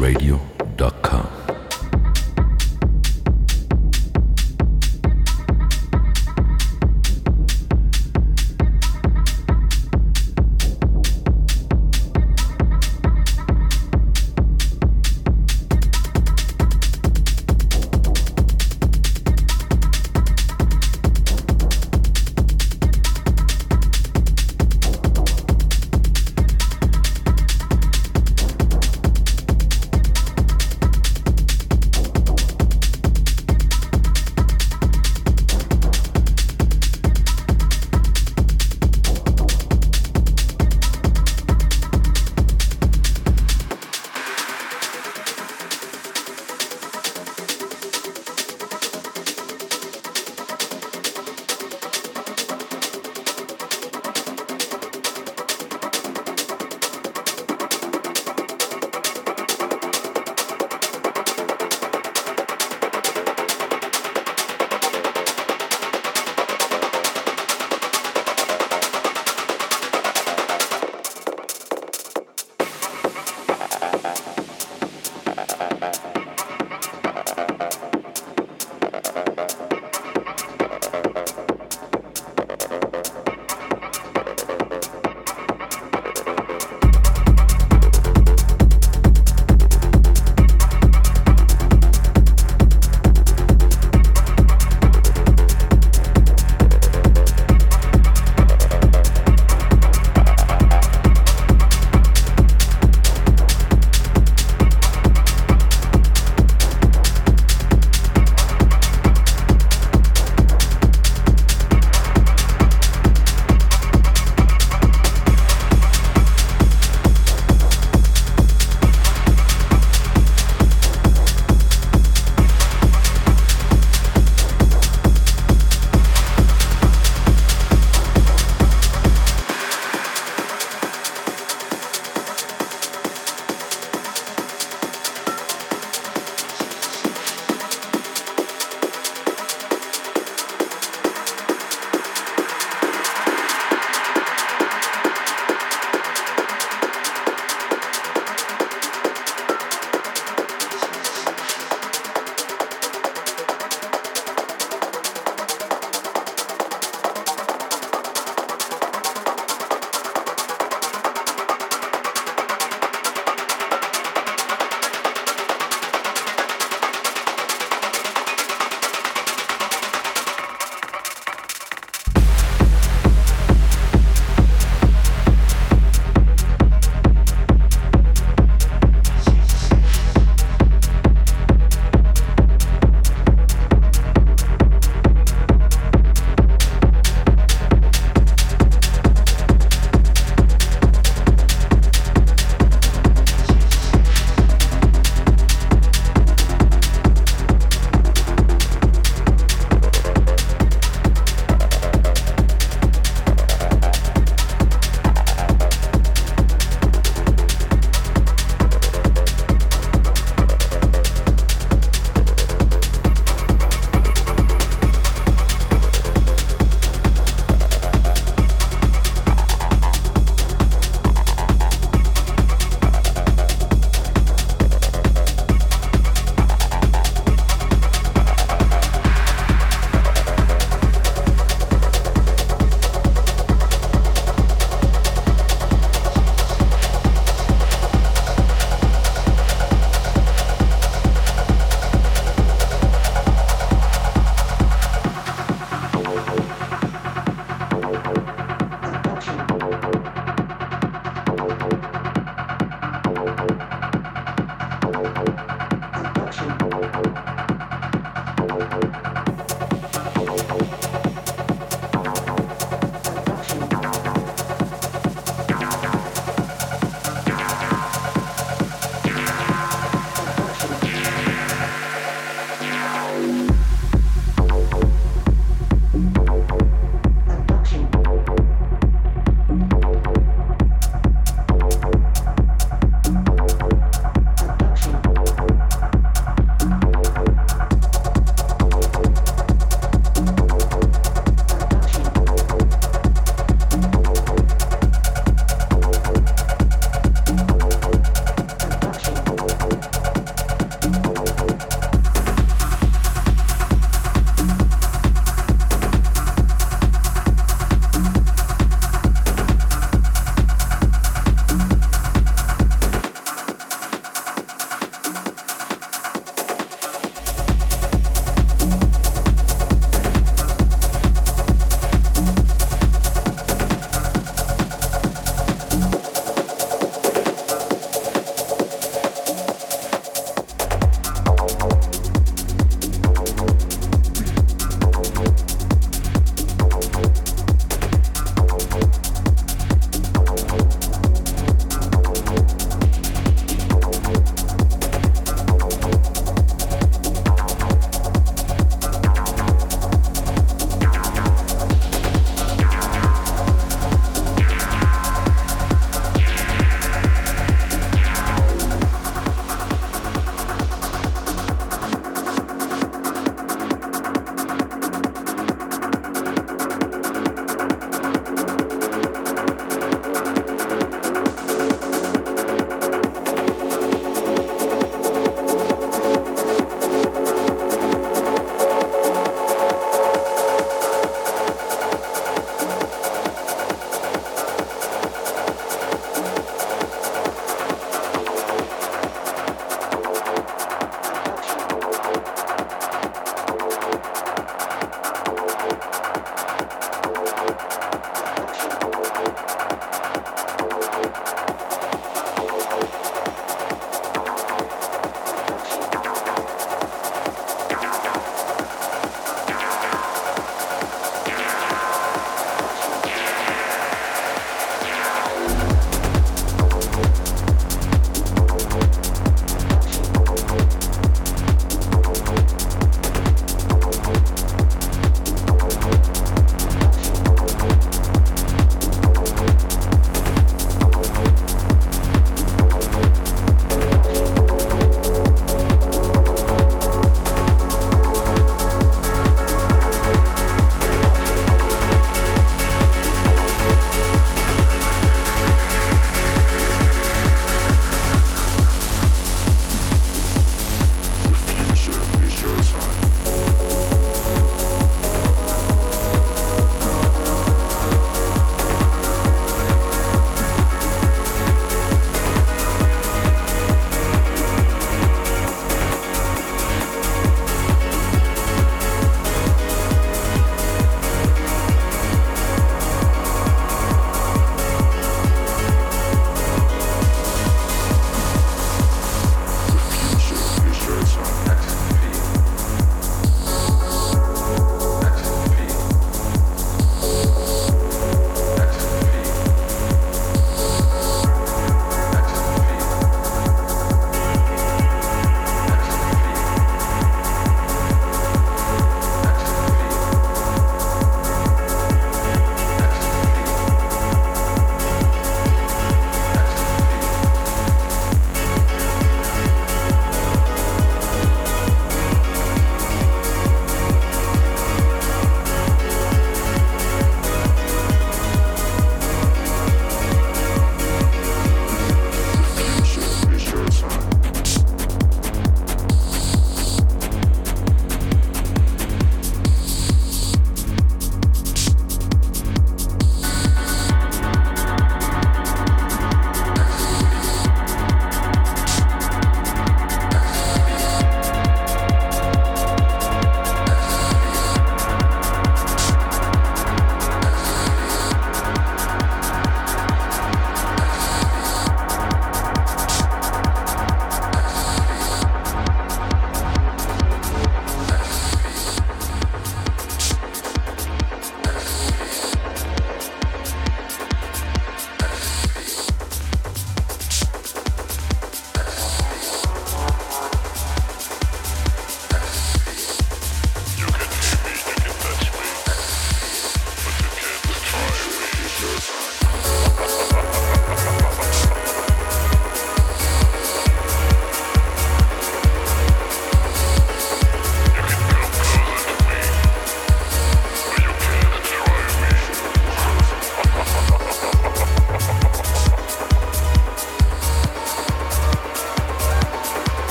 Radio.